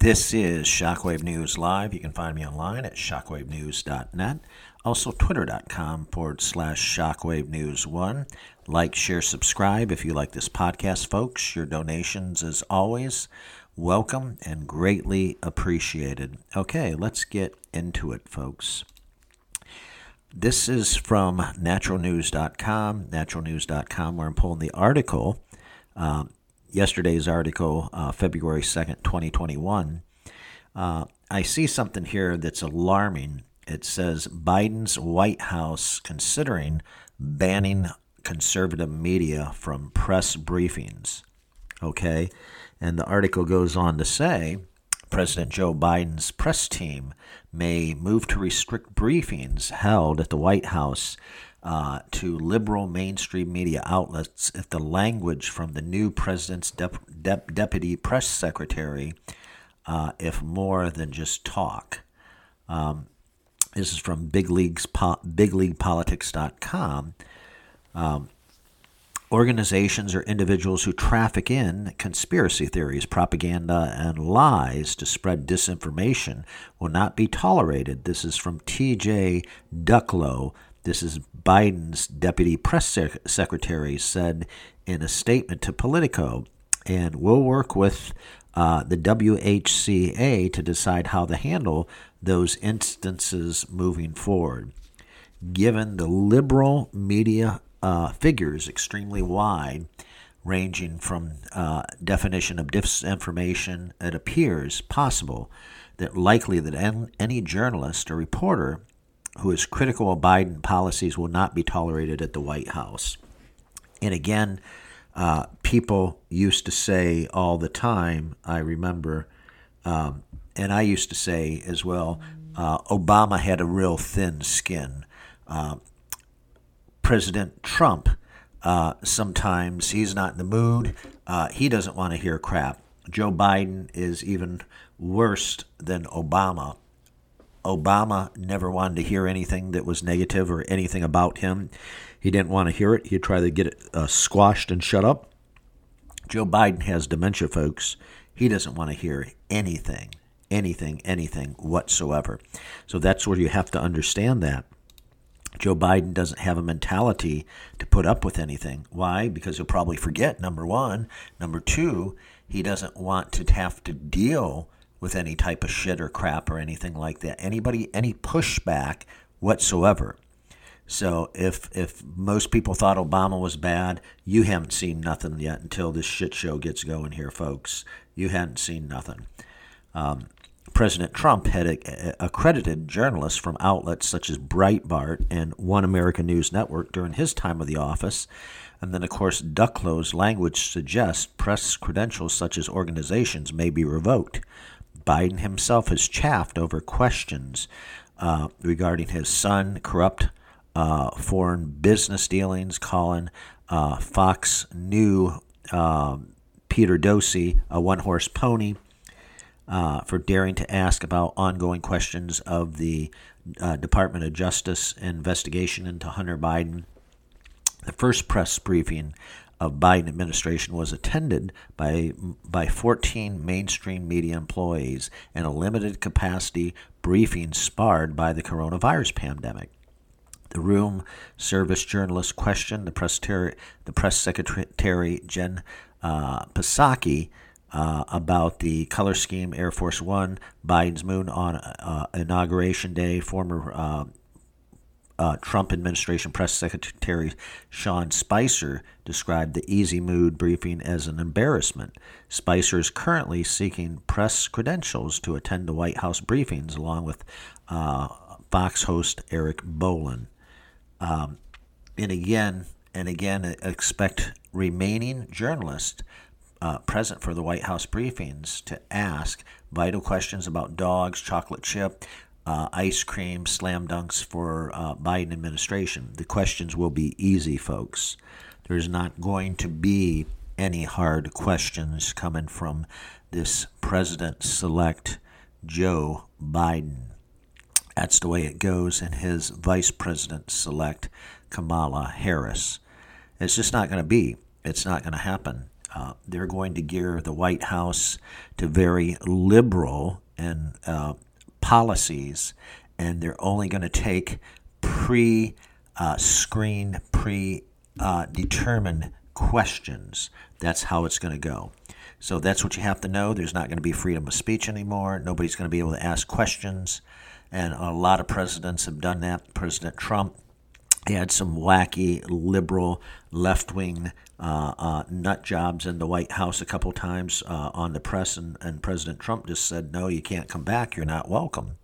This is Shockwave News Live. You can find me online at shockwavenews.net. Also, twitter.com forward slash shockwave news one. Like, share, subscribe if you like this podcast, folks. Your donations, as always, welcome and greatly appreciated. Okay, let's get into it, folks. This is from naturalnews.com, naturalnews.com, where I'm pulling the article, uh, yesterday's article, uh, February 2nd, 2021. Uh, I see something here that's alarming. It says Biden's White House considering banning conservative media from press briefings. Okay. And the article goes on to say President Joe Biden's press team may move to restrict briefings held at the White House uh, to liberal mainstream media outlets if the language from the new president's dep- dep- deputy press secretary, uh, if more than just talk. Um, this is from Big Leagues po- BigLeaguePolitics.com. Um, organizations or individuals who traffic in conspiracy theories, propaganda, and lies to spread disinformation will not be tolerated. This is from TJ Ducklo. This is Biden's deputy press sec- secretary said in a statement to Politico. And we'll work with uh, the WHCA to decide how to handle those instances moving forward. Given the liberal media uh, figures extremely wide, ranging from uh, definition of disinformation, it appears possible that likely that any journalist or reporter who is critical of Biden policies will not be tolerated at the White House. And again, uh, people used to say all the time, I remember, um, and I used to say as well, uh, Obama had a real thin skin. Uh, President Trump, uh, sometimes he's not in the mood. Uh, he doesn't want to hear crap. Joe Biden is even worse than Obama. Obama never wanted to hear anything that was negative or anything about him. He didn't want to hear it. He'd try to get it uh, squashed and shut up. Joe Biden has dementia, folks. He doesn't want to hear anything, anything, anything whatsoever. So that's where you have to understand that. Joe Biden doesn't have a mentality to put up with anything. Why? Because he'll probably forget, number one. Number two, he doesn't want to have to deal with any type of shit or crap or anything like that. Anybody, any pushback whatsoever. So if if most people thought Obama was bad, you haven't seen nothing yet until this shit show gets going here, folks. You hadn't seen nothing. Um, President Trump had accredited journalists from outlets such as Breitbart and One American News Network during his time of the office. And then, of course, Ducklo's language suggests press credentials such as organizations may be revoked. Biden himself has chaffed over questions uh, regarding his son, corrupt uh, foreign business dealings, calling uh, Fox New um, Peter Doocy a one horse pony uh, for daring to ask about ongoing questions of the uh, Department of Justice investigation into Hunter Biden. The first press briefing of Biden administration was attended by by 14 mainstream media employees and a limited capacity briefing sparred by the coronavirus pandemic. The room service journalist questioned the press, ter- the press secretary Jen uh, Psaki uh, about the color scheme Air Force One, Biden's moon on uh, inauguration day. Former uh, Trump administration press secretary Sean Spicer described the easy mood briefing as an embarrassment. Spicer is currently seeking press credentials to attend the White House briefings along with uh, Fox host Eric Bolling. Um, and again, and again, expect remaining journalists uh, present for the White House briefings to ask vital questions about dogs, chocolate chip, uh, ice cream, slam dunks for uh, Biden administration. The questions will be easy, folks. There's not going to be any hard questions coming from this president select Joe Biden. That's the way it goes, and his vice president select Kamala Harris. It's just not going to be. It's not going to happen. Uh, they're going to gear the White House to very liberal and uh, policies, and they're only going to take pre uh, screened, pre uh, determined questions. That's how it's going to go. So that's what you have to know. There's not going to be freedom of speech anymore. Nobody's going to be able to ask questions. And a lot of presidents have done that. President Trump had some wacky liberal left wing uh, uh, nut jobs in the White House a couple times uh, on the press, and, and President Trump just said, No, you can't come back. You're not welcome.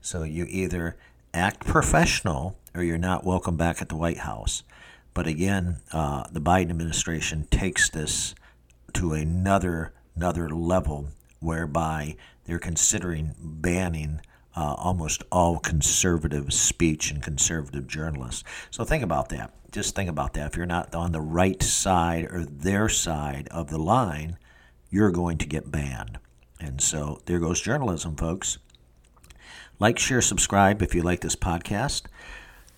So you either act professional or you're not welcome back at the White House. But again, uh, the Biden administration takes this to another another level whereby they're considering banning uh, almost all conservative speech and conservative journalists. So think about that. Just think about that. If you're not on the right side or their side of the line, you're going to get banned. And so there goes journalism, folks. Like, share, subscribe if you like this podcast.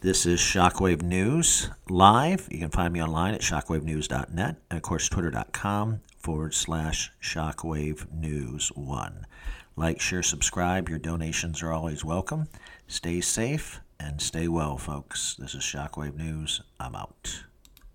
This is Shockwave News live. You can find me online at shockwavenews.net and, of course, twitter.com forward slash shockwave news one. Like, share, subscribe. Your donations are always welcome. Stay safe and stay well, folks. This is Shockwave News. I'm out.